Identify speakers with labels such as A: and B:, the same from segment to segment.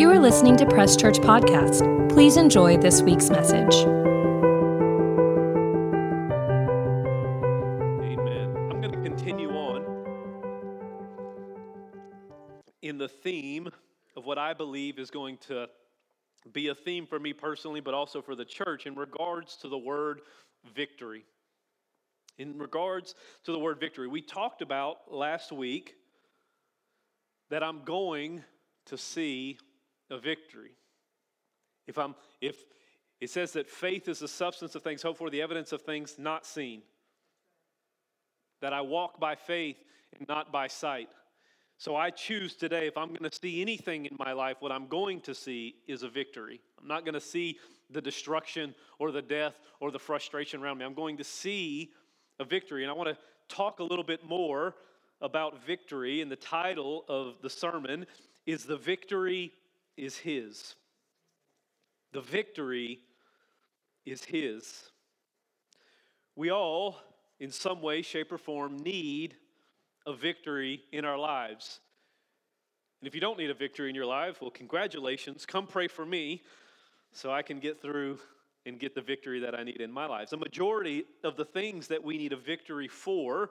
A: You are listening to Press Church Podcast. Please enjoy this week's message.
B: Amen. I'm going to continue on in the theme of what I believe is going to be a theme for me personally, but also for the church in regards to the word victory. In regards to the word victory, we talked about last week that I'm going to see a victory. If I'm if it says that faith is the substance of things hoped for, the evidence of things not seen. That I walk by faith and not by sight. So I choose today, if I'm going to see anything in my life, what I'm going to see is a victory. I'm not going to see the destruction or the death or the frustration around me. I'm going to see a victory. And I want to talk a little bit more about victory. And the title of the sermon is The Victory is His. The victory is His. We all, in some way, shape, or form, need a victory in our lives. And if you don't need a victory in your life, well, congratulations. Come pray for me so I can get through and get the victory that I need in my life. The majority of the things that we need a victory for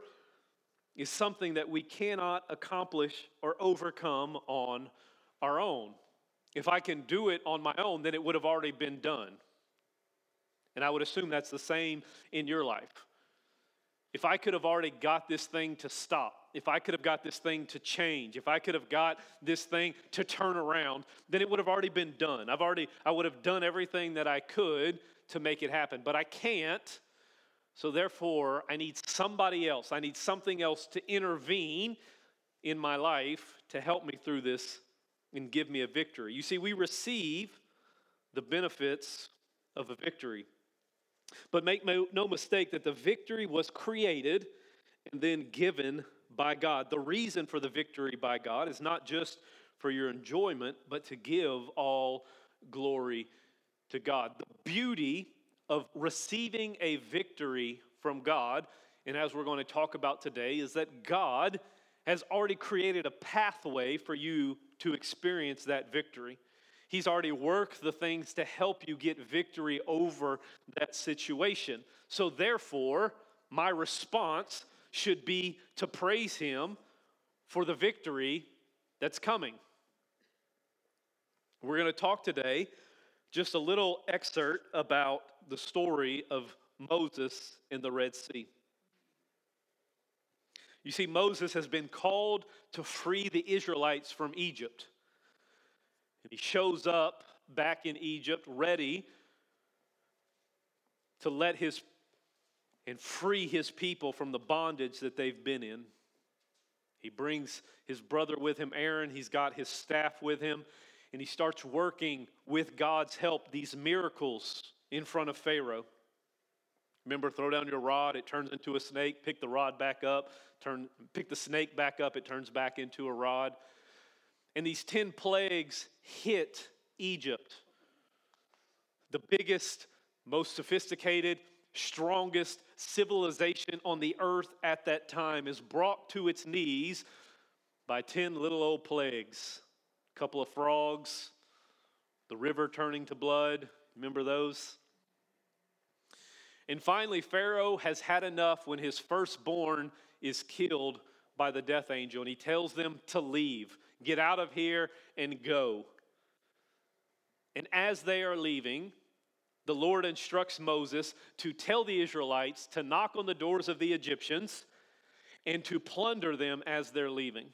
B: is something that we cannot accomplish or overcome on our own. If I can do it on my own, then it would have already been done. And I would assume that's the same in your life. If I could have already got this thing to stop, if I could have got this thing to change, if I could have got this thing to turn around, then it would have already been done. I've already, I would have done everything that I could to make it happen. But I can't. So therefore, I need somebody else. I need something else to intervene in my life to help me through this and give me a victory. You see, we receive the benefits of a victory. But make no mistake that the victory was created and then given by God. The reason for the victory by God is not just for your enjoyment, but to give all glory to God. The beauty of receiving a victory from God, and as we're going to talk about today, is that God has already created a pathway for you to experience that victory. He's already worked the things to help you get victory over that situation. So, therefore, my response should be to praise Him for the victory that's coming. We're going to talk today just a little excerpt about the story of Moses in the Red Sea. You see, Moses has been called to free the Israelites from Egypt. He shows up back in Egypt ready to let his and free his people from the bondage that they've been in. He brings his brother with him, Aaron. He's got his staff with him, and he starts working with God's help these miracles in front of Pharaoh. Remember, throw down your rod, it turns into a snake. Pick the rod back up, turn, pick the snake back up, it turns back into a rod. And these 10 plagues hit Egypt. The biggest, most sophisticated, strongest civilization on the earth at that time is brought to its knees by 10 little old plagues. A couple of frogs, the river turning to blood. Remember those? And finally, Pharaoh has had enough when his firstborn is killed by the death angel, and he tells them to leave. Get out of here and go. And as they are leaving, the Lord instructs Moses to tell the Israelites to knock on the doors of the Egyptians and to plunder them as they're leaving.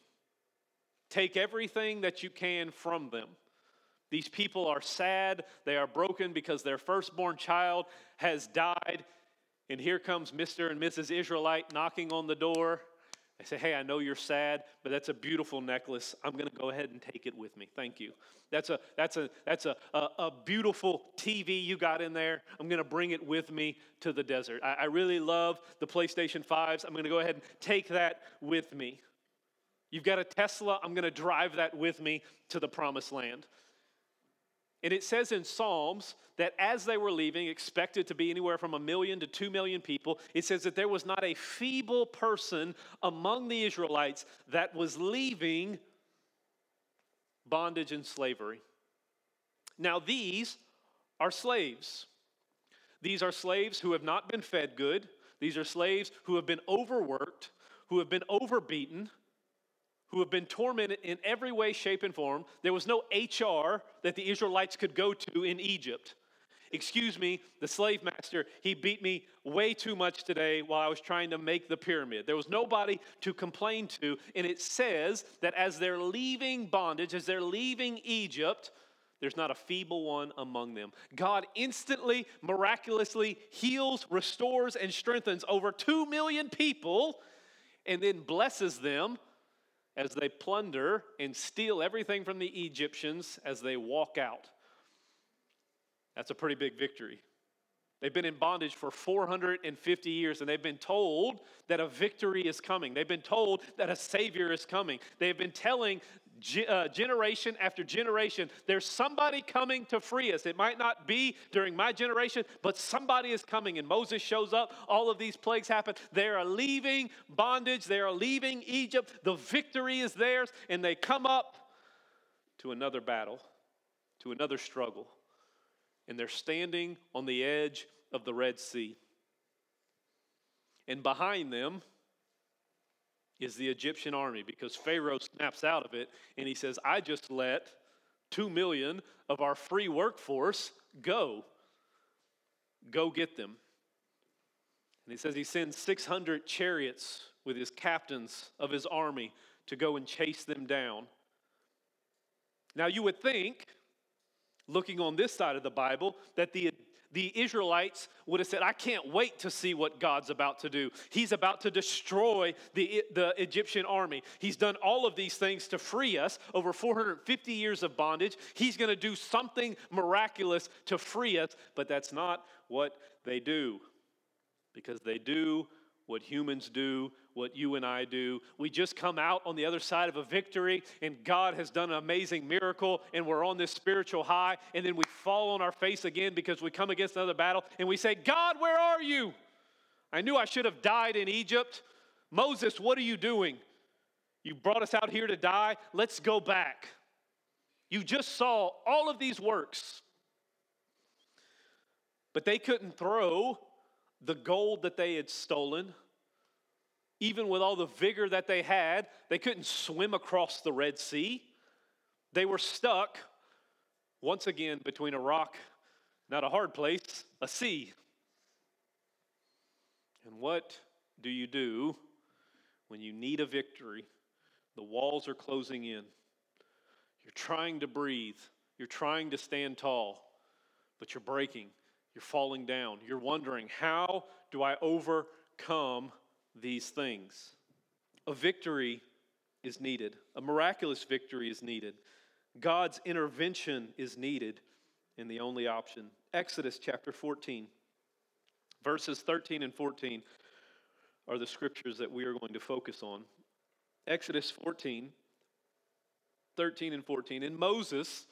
B: Take everything that you can from them. These people are sad, they are broken because their firstborn child has died. And here comes Mr. and Mrs. Israelite knocking on the door. They say, Hey, I know you're sad, but that's a beautiful necklace. I'm going to go ahead and take it with me. Thank you. That's a, that's a, that's a, a, a beautiful TV you got in there. I'm going to bring it with me to the desert. I, I really love the PlayStation 5s. I'm going to go ahead and take that with me. You've got a Tesla. I'm going to drive that with me to the promised land. And it says in Psalms that as they were leaving, expected to be anywhere from a million to two million people, it says that there was not a feeble person among the Israelites that was leaving bondage and slavery. Now, these are slaves. These are slaves who have not been fed good. These are slaves who have been overworked, who have been overbeaten, who have been tormented in every way, shape, and form. There was no HR that the Israelites could go to in Egypt. Excuse me, the slave master, he beat me way too much today while I was trying to make the pyramid. There was nobody to complain to. And it says that as they're leaving bondage, as they're leaving Egypt, there's not a feeble one among them. God instantly, miraculously heals, restores, and strengthens over 2 million people and then blesses them as they plunder and steal everything from the Egyptians as they walk out. That's a pretty big victory. They've been in bondage for 450 years and they've been told that a victory is coming. They've been told that a Savior is coming. They've been telling uh, generation after generation, there's somebody coming to free us. It might not be during my generation, but somebody is coming. And Moses shows up. All of these plagues happen. They are leaving bondage, they are leaving Egypt. The victory is theirs, and they come up to another battle, to another struggle. And they're standing on the edge of the Red Sea. And behind them, is the Egyptian army because Pharaoh snaps out of it and he says, I just let two million of our free workforce go. Go get them. And he says he sends 600 chariots with his captains of his army to go and chase them down. Now, you would think, looking on this side of the Bible, that the the Israelites would have said, I can't wait to see what God's about to do. He's about to destroy the, the Egyptian army. He's done all of these things to free us over 450 years of bondage. He's going to do something miraculous to free us, but that's not what they do because they do what humans do, what you and I do. We just come out on the other side of a victory, and God has done an amazing miracle, and we're on this spiritual high, and then we fall on our face again because we come against another battle, and we say, God, where are you? I knew I should have died in Egypt. Moses, what are you doing? You brought us out here to die. Let's go back. You just saw all of these works. But they couldn't throw the gold that they had stolen, even with all the vigor that they had, they couldn't swim across the Red Sea. They were stuck once again between a rock, not a hard place, a sea. And what do you do when you need a victory? The walls are closing in. You're trying to breathe, you're trying to stand tall, but you're breaking. You're falling down. You're wondering, how do I overcome these things? A victory is needed, a miraculous victory is needed. God's intervention is needed, and the only option. Exodus chapter 14, verses 13 and 14 are the scriptures that we are going to focus on. Exodus 14, 13 and 14. And Moses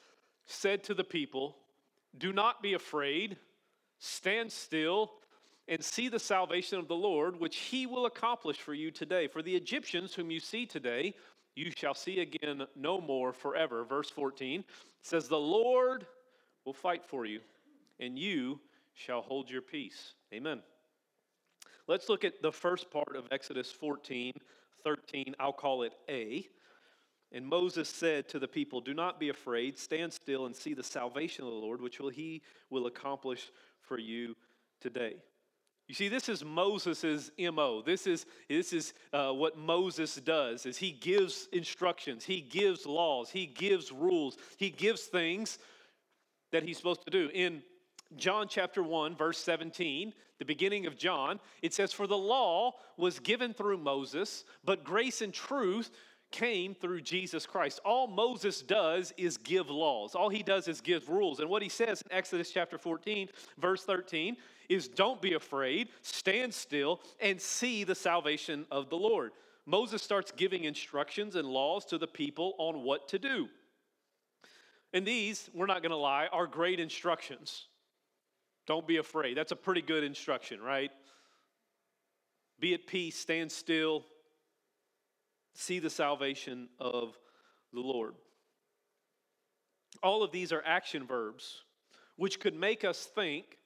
B: said to the people, Do not be afraid. Stand still and see the salvation of the Lord, which he will accomplish for you today. For the Egyptians whom you see today, you shall see again no more forever. Verse 14 says, The Lord will fight for you, and you shall hold your peace. Amen. Let's look at the first part of Exodus 14, 13. I'll call it A. And Moses said to the people, Do not be afraid, stand still and see the salvation of the Lord, which will he will accomplish for you today. You see, this is Moses' MO. This is, this is uh, what Moses does is he gives instructions, he gives laws, he gives rules, he gives things that he's supposed to do. In John chapter 1, verse 17, the beginning of John, it says, For the law was given through Moses, but grace and truth came through Jesus Christ. All Moses does is give laws. All he does is give rules. And what he says in Exodus chapter 14, verse 13, is don't be afraid, stand still, and see the salvation of the Lord. Moses starts giving instructions and laws to the people on what to do. And these, we're not going to lie, are great instructions. Don't be afraid. That's a pretty good instruction, right? Be at peace, stand still, see the salvation of the Lord. all of these are action verbs, which could make us think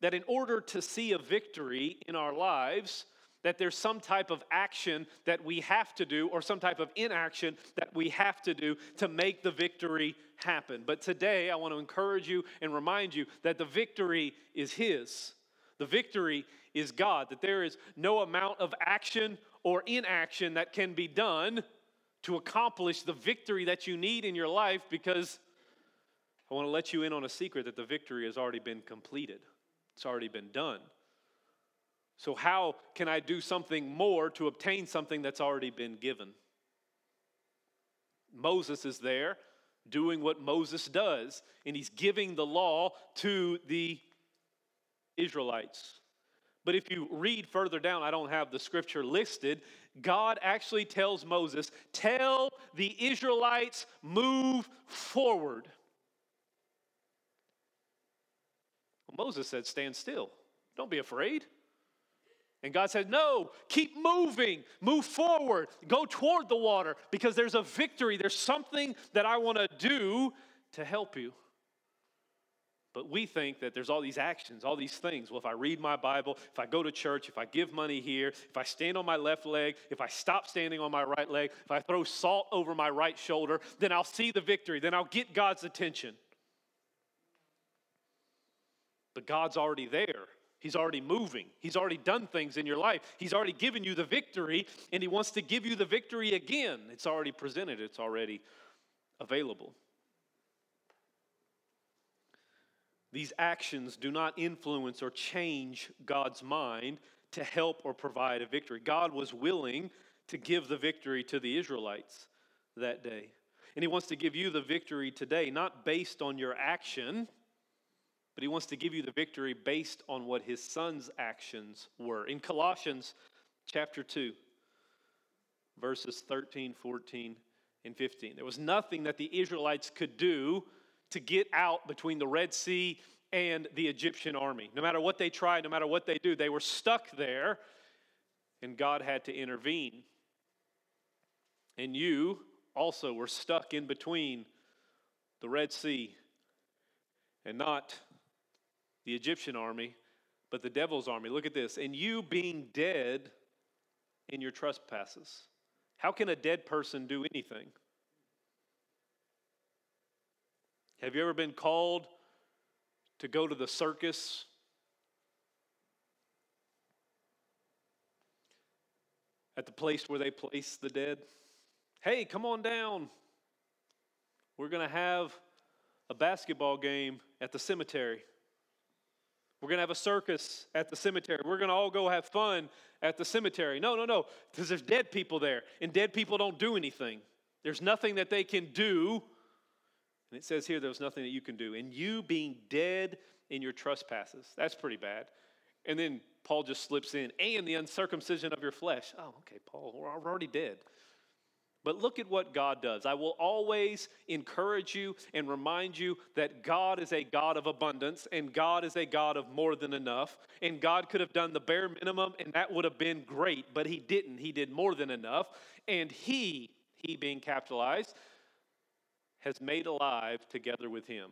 B: that in order to see a victory in our lives, that there's some type of action that we have to do or some type of inaction that we have to do to make the victory happen. But today, I want to encourage you and remind you that the victory is His. The victory is God, that there is no amount of action or inaction that can be done to accomplish the victory that you need in your life because I want to let you in on a secret that the victory has already been completed, it's already been done. So, how can I do something more to obtain something that's already been given? Moses is there doing what Moses does, and he's giving the law to the Israelites. But if you read further down, I don't have the scripture listed. God actually tells Moses, Tell the Israelites, move forward. Well, Moses said, Stand still. Don't be afraid. And God said, No, keep moving, move forward, go toward the water because there's a victory. There's something that I want to do to help you. But we think that there's all these actions, all these things. Well, if I read my Bible, if I go to church, if I give money here, if I stand on my left leg, if I stop standing on my right leg, if I throw salt over my right shoulder, then I'll see the victory, then I'll get God's attention. But God's already there. He's already moving. He's already done things in your life. He's already given you the victory, and He wants to give you the victory again. It's already presented, it's already available. These actions do not influence or change God's mind to help or provide a victory. God was willing to give the victory to the Israelites that day. And He wants to give you the victory today, not based on your action but he wants to give you the victory based on what his son's actions were. In Colossians chapter 2, verses 13, 14, and 15, there was nothing that the Israelites could do to get out between the Red Sea and the Egyptian army. No matter what they tried, no matter what they do, they were stuck there, and God had to intervene. And you also were stuck in between the Red Sea and not the Egyptian army, but the devil's army. Look at this. And you being dead in your trespasses. How can a dead person do anything? Have you ever been called to go to the circus? At the place where they place the dead? Hey, come on down. We're going to have a basketball game at the cemetery. We're going to have a circus at the cemetery. We're going to all go have fun at the cemetery. No, no, no, because there's dead people there, and dead people don't do anything. There's nothing that they can do. And it says here, there's nothing that you can do. And you being dead in your trespasses. That's pretty bad. And then Paul just slips in, and the uncircumcision of your flesh. Oh, okay, Paul, we're already dead. But look at what God does. I will always encourage you and remind you that God is a God of abundance and God is a God of more than enough. And God could have done the bare minimum and that would have been great, but He didn't. He did more than enough. And He, He being capitalized, has made alive together with Him.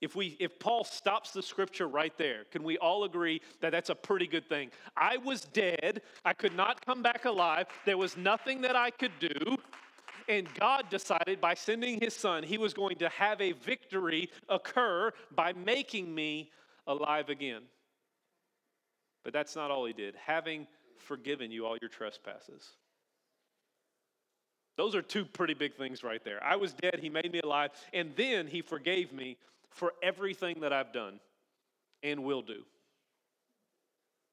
B: If, we, if Paul stops the scripture right there, can we all agree that that's a pretty good thing? I was dead. I could not come back alive. There was nothing that I could do. And God decided by sending his son, he was going to have a victory occur by making me alive again. But that's not all he did, having forgiven you all your trespasses. Those are two pretty big things right there. I was dead, he made me alive, and then he forgave me for everything that I've done and will do.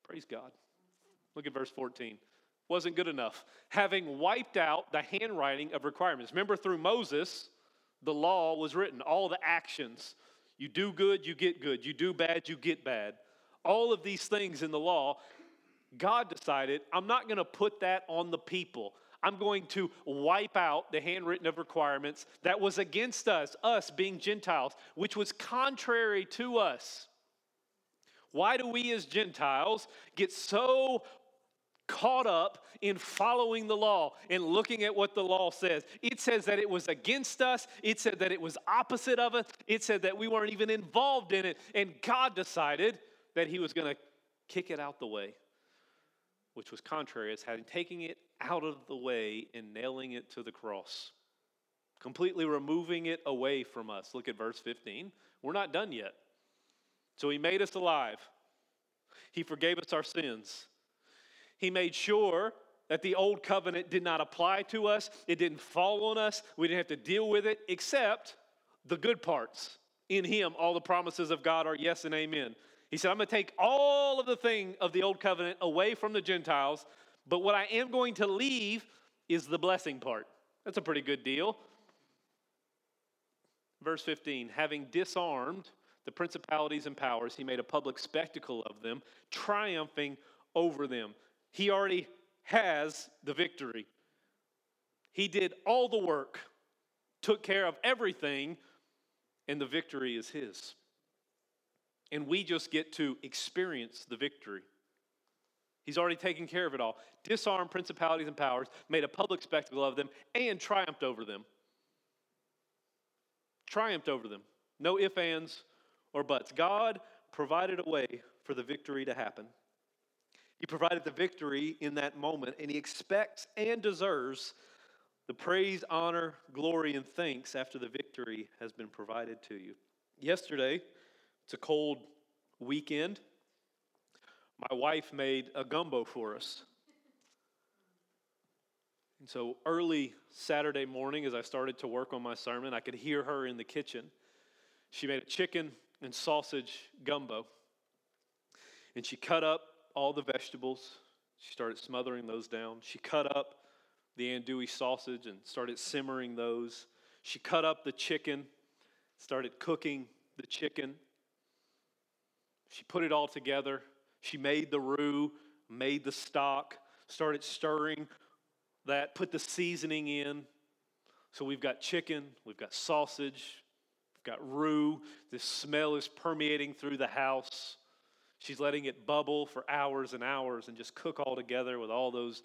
B: Praise God. Look at verse 14. Wasn't good enough. Having wiped out the handwriting of requirements. Remember, through Moses, the law was written, all the actions. You do good, you get good. You do bad, you get bad. All of these things in the law, God decided, I'm not going to put that on the people. I'm going to wipe out the handwritten of requirements that was against us, us being Gentiles, which was contrary to us. Why do we as Gentiles get so caught up in following the law and looking at what the law says. It says that it was against us, it said that it was opposite of us, it said that we weren't even involved in it. And God decided that He was going to kick it out the way, which was contrary as having taking it out of the way and nailing it to the cross, completely removing it away from us. Look at verse 15. We're not done yet. So He made us alive. He forgave us our sins. He made sure that the old covenant did not apply to us, it didn't fall on us, we didn't have to deal with it, except the good parts. In Him, all the promises of God are yes and amen. He said, I'm going to take all of the thing of the old covenant away from the Gentiles, but what I am going to leave is the blessing part. That's a pretty good deal. Verse 15, having disarmed the principalities and powers, he made a public spectacle of them, triumphing over them. He already has the victory. He did all the work, took care of everything, and the victory is his. And we just get to experience the victory. He's already taken care of it all. Disarmed principalities and powers, made a public spectacle of them, and triumphed over them. Triumphed over them. No ifs, ands, or buts. God provided a way for the victory to happen. He provided the victory in that moment, and He expects and deserves the praise, honor, glory, and thanks after the victory has been provided to you. Yesterday, it's a cold weekend. My wife made a gumbo for us. And so early Saturday morning, as I started to work on my sermon, I could hear her in the kitchen. She made a chicken and sausage gumbo. And she cut up all the vegetables. She started smothering those down. She cut up the andouille sausage and started simmering those. She cut up the chicken, started cooking the chicken. She put it all together. She made the roux, made the stock, started stirring that, put the seasoning in. So we've got chicken, we've got sausage, we've got roux. This smell is permeating through the house. She's letting it bubble for hours and hours and just cook all together with all those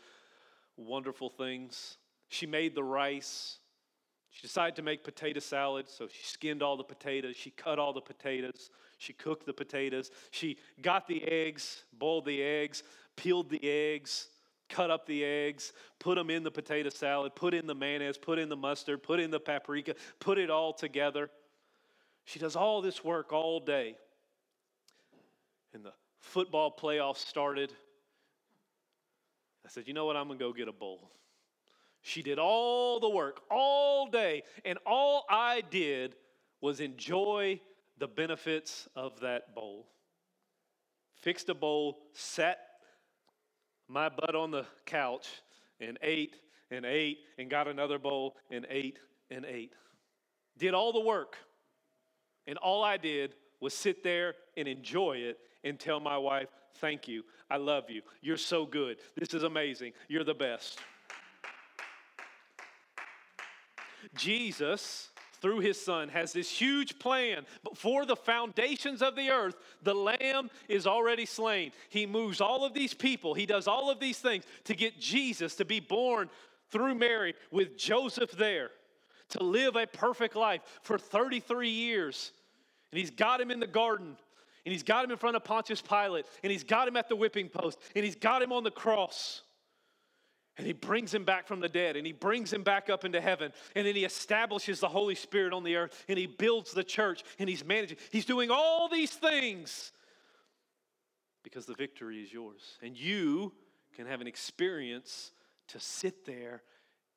B: wonderful things. She made the rice. She decided to make potato salad, so she skinned all the potatoes. She cut all the potatoes. She cooked the potatoes. She got the eggs, boiled the eggs, peeled the eggs, cut up the eggs, put them in the potato salad, put in the mayonnaise, put in the mustard, put in the paprika, put it all together. She does all this work all day and the football playoffs started, I said, you know what? I'm going to go get a bowl. She did all the work all day, and all I did was enjoy the benefits of that bowl. Fixed a bowl, sat my butt on the couch, and ate and ate, and got another bowl, and ate and ate. Did all the work, and all I did was sit there and enjoy it and tell my wife, Thank you. I love you. You're so good. This is amazing. You're the best. Jesus, through his son, has this huge plan. Before the foundations of the earth, the lamb is already slain. He moves all of these people, he does all of these things to get Jesus to be born through Mary with Joseph there, to live a perfect life for 33 years. And he's got him in the garden and he's got him in front of Pontius Pilate, and he's got him at the whipping post, and he's got him on the cross. And he brings him back from the dead, and he brings him back up into heaven, and then he establishes the Holy Spirit on the earth, and he builds the church, and he's managing. He's doing all these things because the victory is yours. And you can have an experience to sit there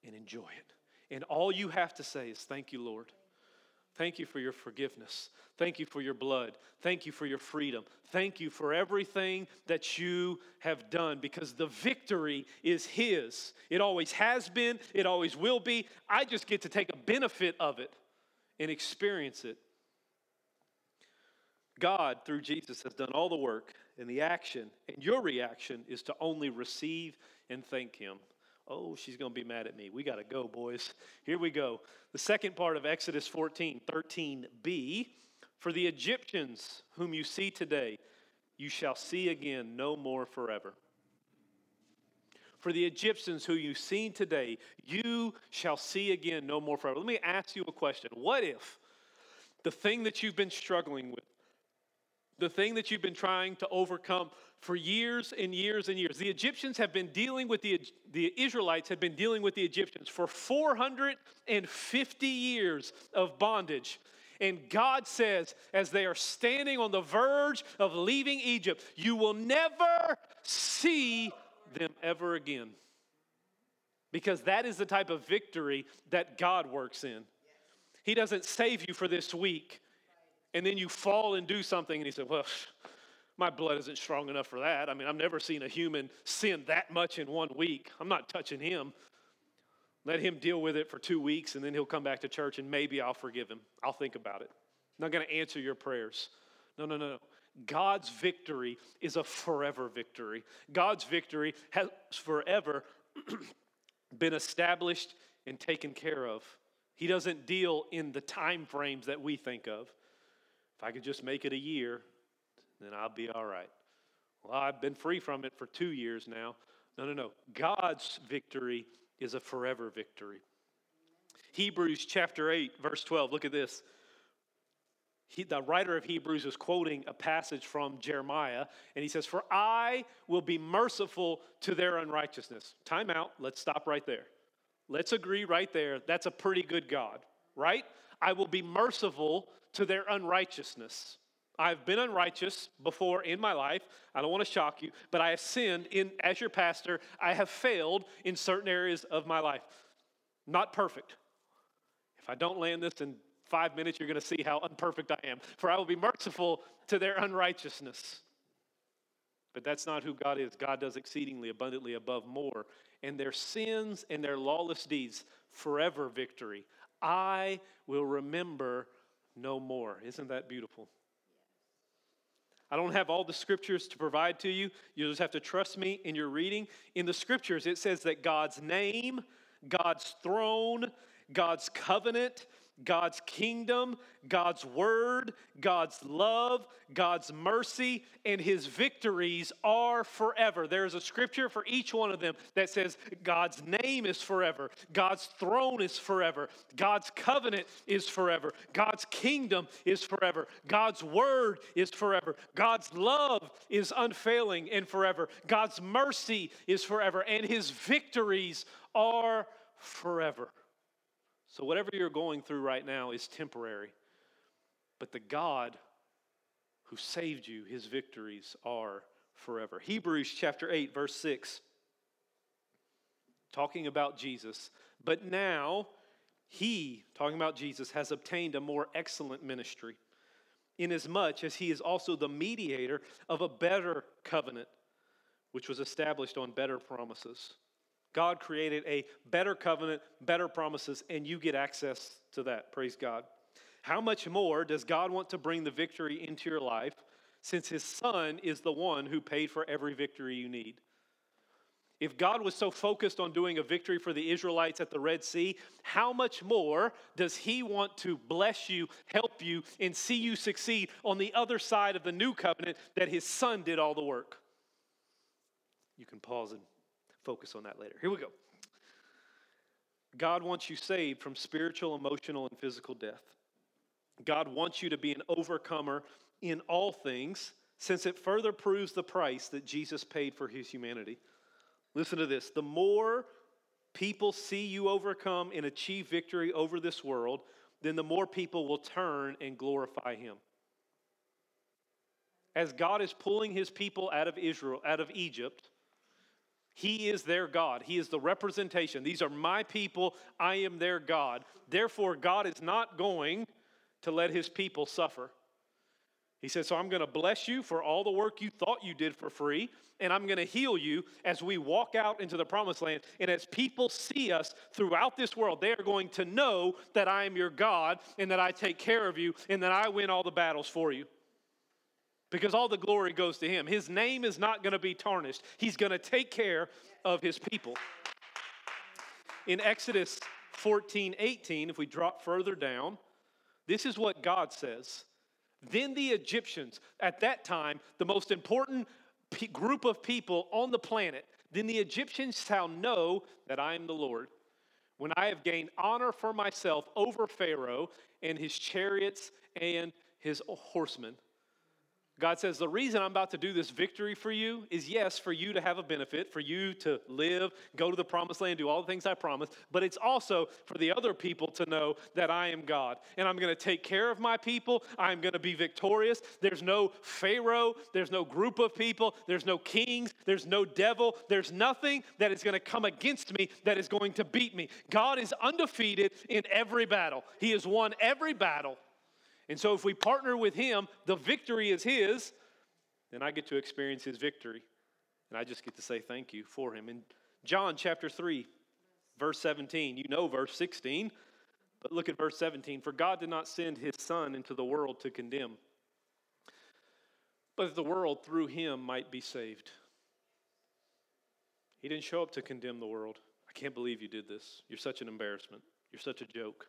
B: and enjoy it. And all you have to say is, Thank you, Lord. Thank you for your forgiveness. Thank you for your blood. Thank you for your freedom. Thank you for everything that you have done because the victory is His. It always has been, it always will be. I just get to take a benefit of it and experience it. God, through Jesus, has done all the work, and the action, and your reaction is to only receive and thank Him. Oh, she's going to be mad at me. We got to go, boys. Here we go. The second part of Exodus 14, 13b. For the Egyptians whom you see today, you shall see again no more forever. For the Egyptians who you've seen today, you shall see again no more forever. Let me ask you a question. What if the thing that you've been struggling with, the thing that you've been trying to overcome for years and years and years. The Egyptians have been dealing with the, the Israelites have been dealing with the Egyptians for 450 years of bondage. And God says, as they are standing on the verge of leaving Egypt, you will never see them ever again. Because that is the type of victory that God works in. He doesn't save you for this week, and then you fall and do something, and He said, Well, my blood isn't strong enough for that. I mean, I've never seen a human sin that much in one week. I'm not touching him. Let him deal with it for two weeks, and then he'll come back to church, and maybe I'll forgive him. I'll think about it. I'm not going to answer your prayers. No, no, no, no. God's victory is a forever victory. God's victory has forever been established and taken care of. He doesn't deal in the time frames that we think of. If I could just make it a year, then I'll be all right. Well, I've been free from it for two years now. No, no, no. God's victory is a forever victory. Hebrews chapter 8, verse 12. Look at this. He, the writer of Hebrews is quoting a passage from Jeremiah, and he says, For I will be merciful to their unrighteousness. Time out. Let's stop right there. Let's agree right there. That's a pretty good God, right? I will be merciful to their unrighteousness. I've been unrighteous before in my life. I don't want to shock you, but I have sinned in as your pastor. I have failed in certain areas of my life. Not perfect. If I don't land this in five minutes, you're going to see how unperfect I am. For I will be merciful to their unrighteousness. But that's not who God is. God does exceedingly abundantly above more. And their sins and their lawless deeds, forever victory. I will remember no more. Isn't that beautiful? I don't have all the scriptures to provide to you. You'll just have to trust me in your reading. In the scriptures, it says that God's name, God's throne, God's covenant, God's kingdom, God's word, God's love, God's mercy, and his victories are forever. There's a scripture for each one of them that says God's name is forever, God's throne is forever, God's covenant is forever, God's kingdom is forever, God's word is forever, God's love is unfailing and forever, God's mercy is forever, and his victories are forever. So, whatever you're going through right now is temporary. But the God who saved you, his victories are forever. Hebrews chapter 8, verse 6, talking about Jesus. But now he, talking about Jesus, has obtained a more excellent ministry, inasmuch as he is also the mediator of a better covenant, which was established on better promises. God created a better covenant, better promises, and you get access to that. Praise God. How much more does God want to bring the victory into your life since His Son is the one who paid for every victory you need? If God was so focused on doing a victory for the Israelites at the Red Sea, how much more does He want to bless you, help you, and see you succeed on the other side of the new covenant that His Son did all the work? You can pause and focus on that later. Here we go. God wants you saved from spiritual, emotional, and physical death. God wants you to be an overcomer in all things, since it further proves the price that Jesus paid for his humanity. Listen to this the more people see you overcome and achieve victory over this world, then the more people will turn and glorify him. As God is pulling his people out of Israel, out of Egypt, he is their God. He is the representation. These are my people. I am their God. Therefore, God is not going to let his people suffer. He says, So I'm going to bless you for all the work you thought you did for free, and I'm going to heal you as we walk out into the promised land. And as people see us throughout this world, they are going to know that I am your God and that I take care of you and that I win all the battles for you because all the glory goes to him. His name is not going to be tarnished, he's going to take care of his people. In Exodus 14 18, if we drop further down, this is what God says. Then the Egyptians, at that time, the most important group of people on the planet, Then the Egyptians shall know that I am the Lord, when I have gained honor for myself over Pharaoh and his chariots and his horsemen. God says, The reason I'm about to do this victory for you is yes, for you to have a benefit, for you to live, go to the promised land, do all the things I promised, but it's also for the other people to know that I am God. And I'm going to take care of my people. I'm going to be victorious. There's no Pharaoh, there's no group of people, there's no kings, there's no devil, there's nothing that is going to come against me that is going to beat me. God is undefeated in every battle, He has won every battle. And so if we partner with him, the victory is his, then I get to experience his victory. And I just get to say thank you for him. In John chapter 3, verse 17, you know verse 16, but look at verse 17. For God did not send his son into the world to condemn, but that the world through him might be saved. He didn't show up to condemn the world. I can't believe you did this. You're such an embarrassment. You're such a joke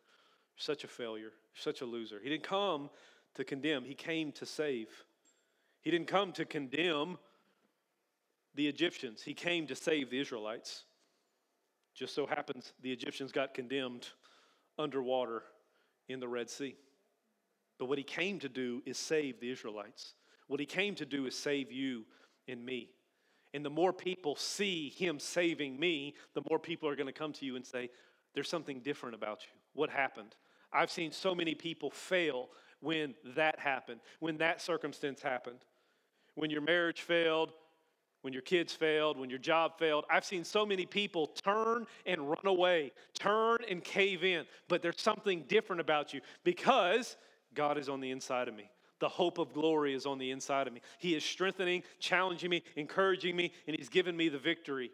B: such a failure, such a loser. He didn't come to condemn, he came to save. He didn't come to condemn the Egyptians, he came to save the Israelites. Just so happens the Egyptians got condemned underwater in the Red Sea. But what he came to do is save the Israelites. What he came to do is save you and me. And the more people see him saving me, the more people are going to come to you and say, There's something different about you. What happened? I've seen so many people fail when that happened, when that circumstance happened. When your marriage failed, when your kids failed, when your job failed. I've seen so many people turn and run away, turn and cave in. But there's something different about you because God is on the inside of me. The hope of glory is on the inside of me. He is strengthening, challenging me, encouraging me, and He's given me the victory.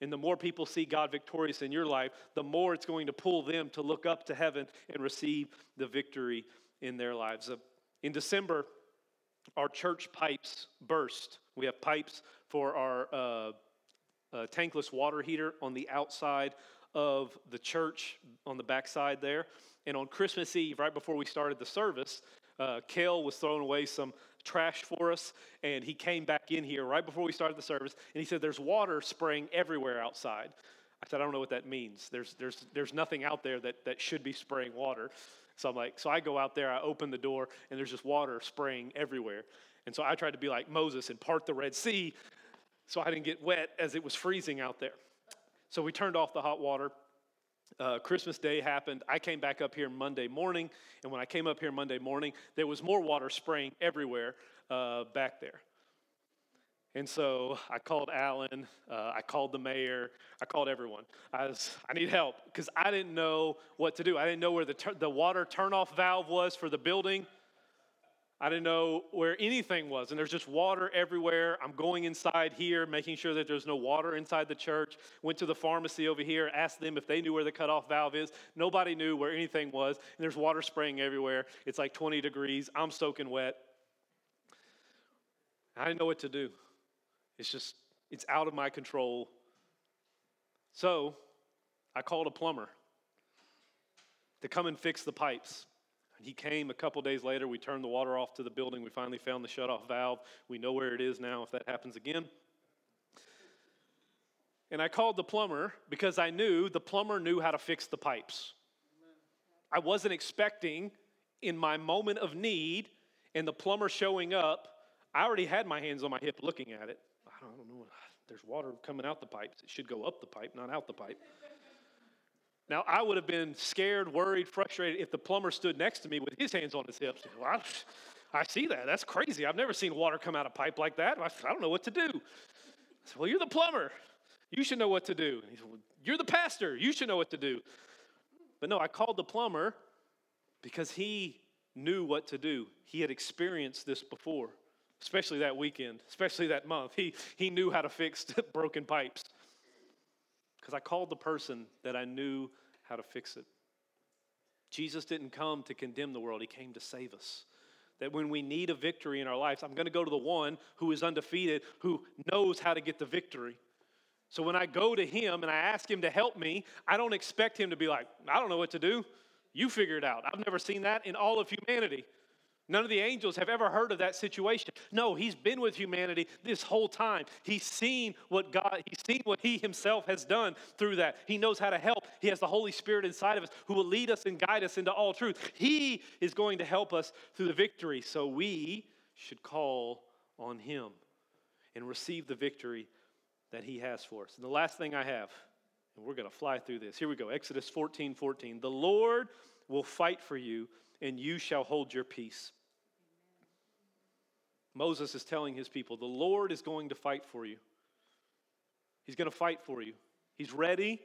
B: And the more people see God victorious in your life, the more it's going to pull them to look up to heaven and receive the victory in their lives. In December, our church pipes burst. We have pipes for our uh, uh, tankless water heater on the outside of the church on the backside there. And on Christmas Eve, right before we started the service, uh, Kale was throwing away some trash for us, and he came back in here right before we started the service, and he said, There's water spraying everywhere outside. I said, I don't know what that means. There's, there's, there's nothing out there that, that should be spraying water. So I'm like, so I go out there, I open the door, and there's just water spraying everywhere. And so I tried to be like Moses and part the Red Sea so I didn't get wet as it was freezing out there. So we turned off the hot water. Uh, Christmas Day happened. I came back up here Monday morning, and when I came up here Monday morning, there was more water spraying everywhere uh, back there. And so I called Alan, uh, I called the mayor, I called everyone. I was, I need help because I didn't know what to do. I didn't know where the, the water turnoff valve was for the building. I didn't know where anything was, and there's just water everywhere. I'm going inside here, making sure that there's no water inside the church. Went to the pharmacy over here, asked them if they knew where the cutoff valve is. Nobody knew where anything was, and there's water spraying everywhere. It's like 20 degrees. I'm soaking wet. I didn't know what to do. It's just, it's out of my control. So I called a plumber to come and fix the pipes. He came a couple days later. We turned the water off to the building. We finally found the shutoff valve. We know where it is now if that happens again. And I called the plumber because I knew the plumber knew how to fix the pipes. I wasn't expecting in my moment of need and the plumber showing up, I already had my hands on my hip looking at it. I don't know. There's water coming out the pipes. It should go up the pipe, not out the pipe. Now, I would have been scared, worried, frustrated if the plumber stood next to me with his hands on his hips. Well, I, I, see that. That's crazy. I've never seen water come out of a pipe like that. I, I don't know what to do. I said, well, you're the plumber. You should know what to do. He said, well, you're the pastor. You should know what to do. But no, I called the plumber because he knew what to do. He had experienced this before, especially that weekend, especially that month. He, he knew how to fix broken pipes because I called the person that I knew how to fix it. Jesus didn't come to condemn the world, He came to save us. That when we need a victory in our lives, I'm going to go to the one who is undefeated, who knows how to get the victory. So when I go to Him and I ask Him to help me, I don't expect Him to be like, I don't know what to do. You figure it out. I've never seen that in all of humanity. None of the angels have ever heard of that situation. No, he's been with humanity this whole time. He's seen what God, he's seen what he himself has done through that. He knows how to help. He has the Holy Spirit inside of us who will lead us and guide us into all truth. He is going to help us through the victory. So we should call on him and receive the victory that he has for us. And the last thing I have, and we're going to fly through this. Here we go. Exodus 14, 14. The Lord will fight for you, and you shall hold your peace. Moses is telling his people, the Lord is going to fight for you. He's going to fight for you. He's ready,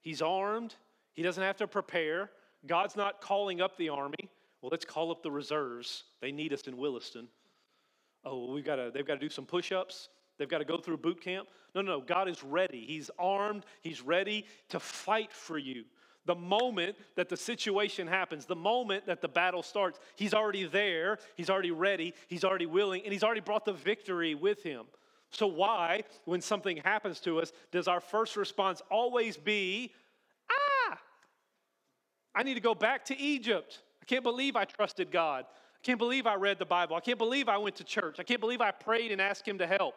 B: he's armed, he doesn't have to prepare. God's not calling up the army. Well, let's call up the reserves. They need us in Williston. Oh, we've got to, they've got to do some push ups. They've got to go through boot camp. No, no, no. God is ready. He's armed. He's ready to fight for you. The moment that the situation happens, the moment that the battle starts, he's already there, he's already ready, he's already willing, and he's already brought the victory with him. So, why, when something happens to us, does our first response always be, ah, I need to go back to Egypt? I can't believe I trusted God. I can't believe I read the Bible. I can't believe I went to church. I can't believe I prayed and asked Him to help.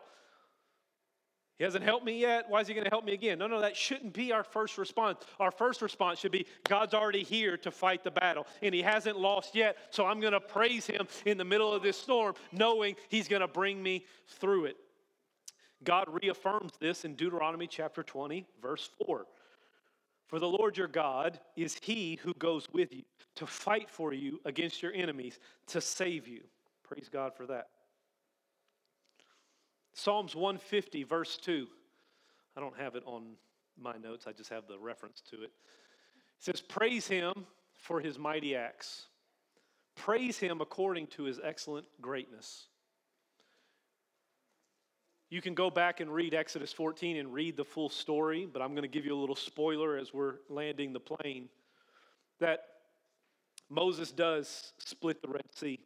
B: He hasn't helped me yet. Why is he going to help me again? No, no, that shouldn't be our first response. Our first response should be God's already here to fight the battle, and he hasn't lost yet. So I'm going to praise him in the middle of this storm, knowing he's going to bring me through it. God reaffirms this in Deuteronomy chapter 20, verse 4. For the Lord your God is he who goes with you to fight for you against your enemies, to save you. Praise God for that. Psalms 150, verse 2. I don't have it on my notes, I just have the reference to it. It says, Praise him for his mighty acts, praise him according to his excellent greatness. You can go back and read Exodus 14 and read the full story, but I'm going to give you a little spoiler as we're landing the plane that Moses does split the Red Sea.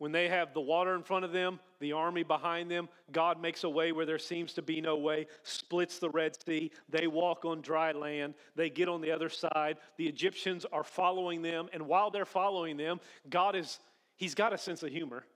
B: When they have the water in front of them, the army behind them, God makes a way where there seems to be no way, splits the Red Sea. They walk on dry land. They get on the other side. The Egyptians are following them. And while they're following them, God is, He's got a sense of humor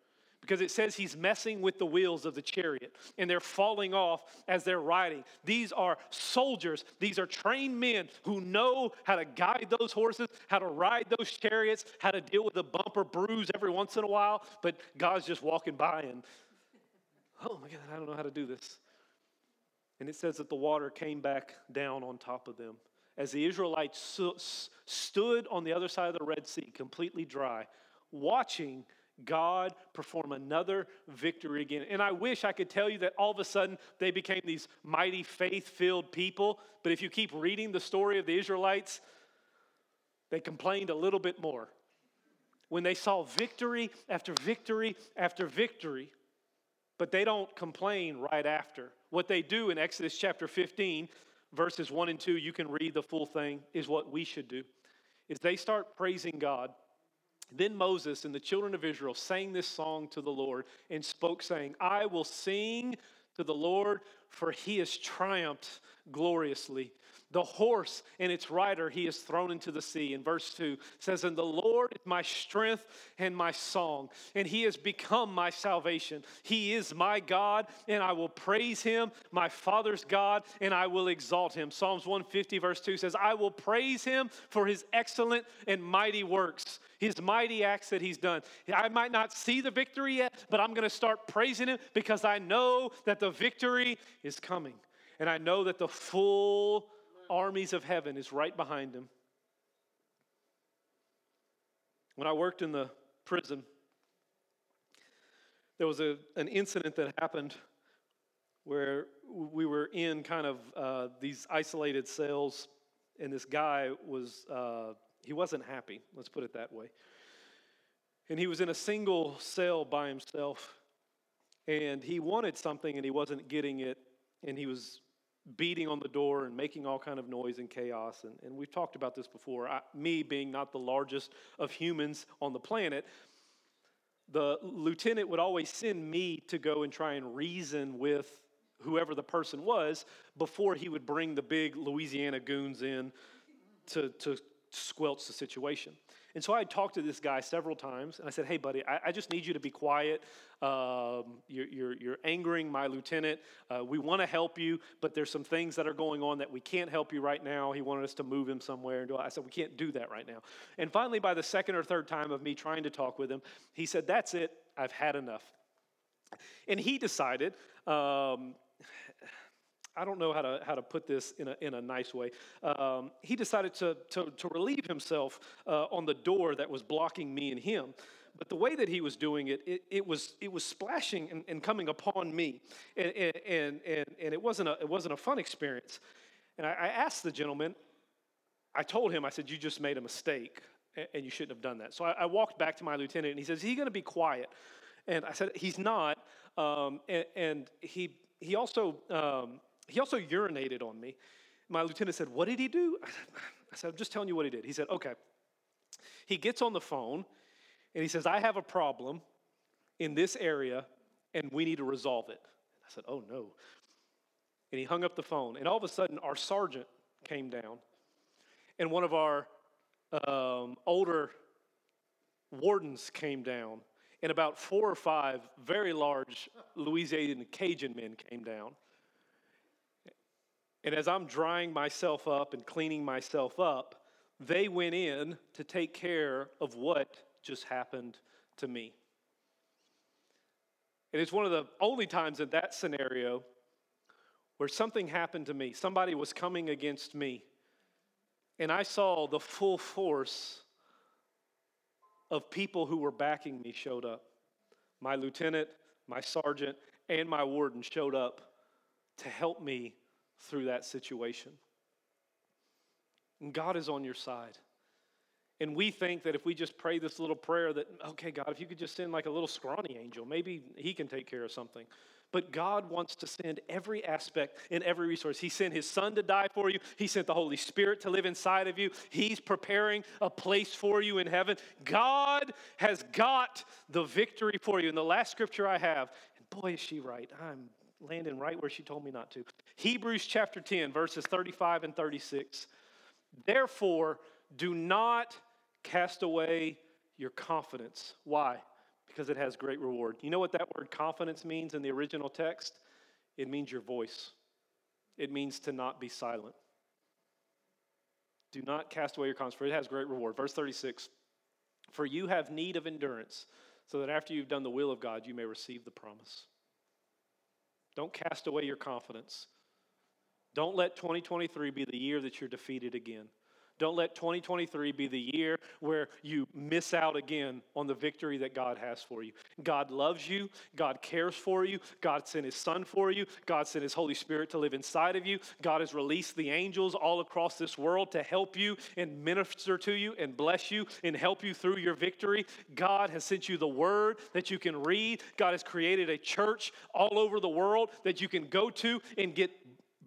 B: because it says he's messing with the wheels of the chariot and they're falling off as they're riding. These are soldiers, these are trained men who know how to guide those horses, how to ride those chariots, how to deal with a bump or bruise every once in a while. But God's just walking by and, oh my God, I don't know how to do this. And it says that the water came back down on top of them. As the Israelites stood on the other side of the Red Sea, completely dry, watching God perform another victory again. And I wish I could tell you that all of a sudden they became these mighty faith filled people. But if you keep reading the story of the Israelites, they complained a little bit more. When they saw victory after victory after victory, but they don't complain right after. What they do in Exodus chapter 15, verses 1 and 2, you can read the full thing, is what we should do. Is they start praising God then Moses and the children of Israel sang this song to the Lord and spoke, saying, I will sing to the Lord, for he has triumphed gloriously. The horse and its rider he is thrown into the sea. In verse 2 says, And the Lord is my strength and my song, and he has become my salvation. He is my God, and I will praise him, my Father's God, and I will exalt him. Psalms 150, verse 2 says, I will praise him for his excellent and mighty works, his mighty acts that he's done. I might not see the victory yet, but I'm going to start praising him because I know that the victory is coming. And I know that the full armies of heaven is right behind him. When I worked in the prison, there was a, an incident that happened where we were in kind of uh, these isolated cells, and this guy was, uh, he wasn't happy, let's put it that way. And he was in a single cell by himself, and he wanted something and he wasn't getting it, and he was beating on the door and making all kind of noise and chaos. And, and we've talked about this before. I, me being not the largest of humans on the planet, the lieutenant would always send me to go and try and reason with whoever the person was before he would bring the big Louisiana goons in to, to squelch the situation. And so I talked to this guy several times, and I said, Hey, buddy, I, I just need you to be quiet. Um, you're, you're, you're, angering my lieutenant. Uh, we want to help you, but there's some things that are going on that we can't help you right now. He wanted us to move him somewhere. And I said, We can't do that right now. And finally, by the second or third time of me trying to talk with him, he said, That's it. I've had enough. And he decided, um, I don't know how to, how to put this in a, in a nice way. Um, he decided to, to, to relieve himself uh, on the door that was blocking me and him. But the way that he was doing it, it, it was, it was splashing and, and coming upon me. And, and, and, and it, wasn't a, it wasn't a fun experience. And I, I asked the gentleman, I told him, I said, You just made a mistake and you shouldn't have done that. So I, I walked back to my lieutenant and he says, Is he going to be quiet? And I said, He's not. Um, and, and, he, he also um, he also urinated on me. My lieutenant said, What did he do? I said, I'm just telling you what he did. He said, Okay. He gets on the phone and he says, I have a problem in this area and we need to resolve it. I said, Oh no. And he hung up the phone. And all of a sudden, our sergeant came down and one of our um, older wardens came down and about four or five very large Louisiana Cajun men came down. And as I'm drying myself up and cleaning myself up, they went in to take care of what just happened to me. And it's one of the only times in that scenario where something happened to me. Somebody was coming against me. And I saw the full force of people who were backing me showed up. My lieutenant, my sergeant, and my warden showed up to help me through that situation. And God is on your side. And we think that if we just pray this little prayer, that, okay, God, if you could just send like a little scrawny angel, maybe he can take care of something. But God wants to send every aspect and every resource. He sent His Son to die for you, He sent the Holy Spirit to live inside of you. He's preparing a place for you in heaven. God has got the victory for you. And the last scripture I have, and boy, is she right. I'm landing right where she told me not to. Hebrews chapter 10, verses 35 and 36. Therefore, do not cast away your confidence. Why? Because it has great reward. You know what that word confidence means in the original text? It means your voice, it means to not be silent. Do not cast away your confidence, for it has great reward. Verse 36 For you have need of endurance, so that after you've done the will of God, you may receive the promise. Don't cast away your confidence. Don't let 2023 be the year that you're defeated again. Don't let 2023 be the year where you miss out again on the victory that God has for you. God loves you. God cares for you. God sent His Son for you. God sent His Holy Spirit to live inside of you. God has released the angels all across this world to help you and minister to you and bless you and help you through your victory. God has sent you the Word that you can read. God has created a church all over the world that you can go to and get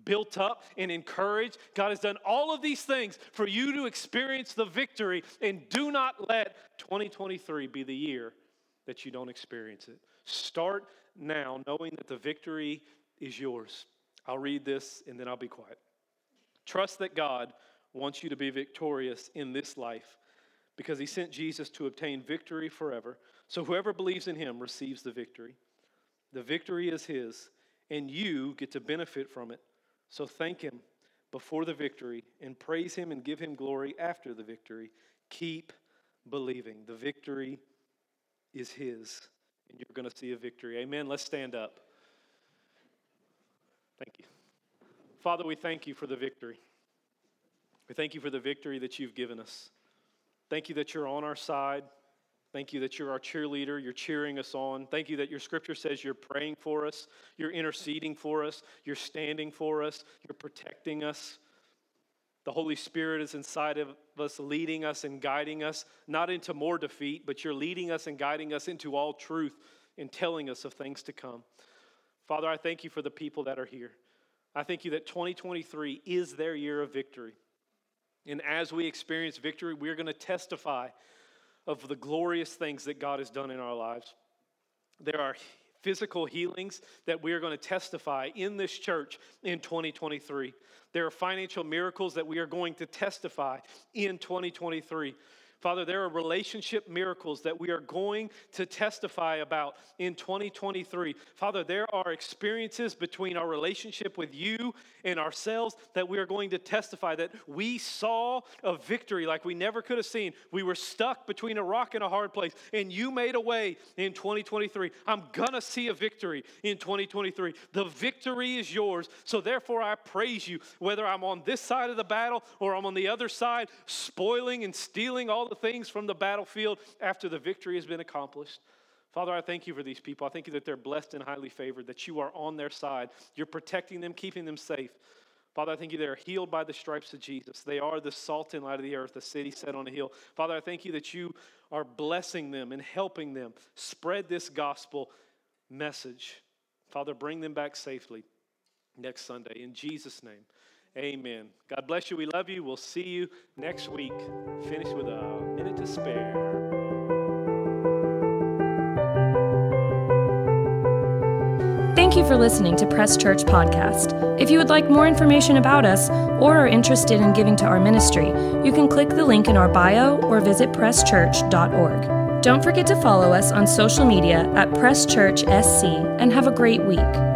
B: built up and encouraged. God has done all of these things for you to experience the victory, and do not let 2023 be the year that you don't experience it. Start now knowing that the victory is yours. I'll read this and then I'll be quiet. Trust that God wants you to be victorious in this life because he sent Jesus to obtain victory forever. So whoever believes in him receives the victory. The victory is his, and you get to benefit from it so thank Him before the victory and praise Him and give Him glory after the victory. Keep believing. The victory is His, and you're going to see a victory. Amen. Let's stand up. Thank you. Father, we thank you for the victory. We thank you for the victory that you've given us. Thank you that you're on our side. Thank you that you're our cheerleader. You're cheering us on. Thank you that your scripture says you're praying for us, you're interceding for us, you're standing for us, you're protecting us. The Holy Spirit is inside of us, leading us and guiding us, not into more defeat, but you're leading us and guiding us into all truth and telling us of things to come. Father, I thank you for the people that are here. I thank you that 2023 is their year of victory. And as we experience victory, we're going to testify of the glorious things that God has done in our lives. There are physical healings that we are going to testify in this church in 2023. There are financial miracles that we are going to testify in 2023. Father, there are relationship miracles that we are going to testify about in 2023. Father, there are experiences between our relationship with you and ourselves that we are going to testify that we saw a victory like we never could have seen. We were stuck between a rock and a hard place, and you made a way in 2023. I'm going to see a victory in 2023. The victory is yours. So therefore, I praise you, whether I'm on this side of the battle or I'm on the other side, spoiling and stealing the things from the battlefield after the victory has been accomplished. Father, I thank you for these people. I thank you that they're blessed and highly favored, that you are on their side. You're protecting them, keeping them safe. Father, I thank you they are healed by the stripes of Jesus. They are the salt and light of the earth, the city set on a hill. Father, I thank you that you are blessing them and helping them spread this gospel message. Father, bring them back safely next Sunday. In Jesus' name. Amen. God bless you. We love you. We'll see you next week. Finish with a minute to spare.
A: Thank you for listening to Press Church Podcast. If you would like more information about us or are interested in giving to our ministry, you can click the link in our bio or visit presschurch.org. Don't forget to follow us on social media at Press Church SC and have a great week.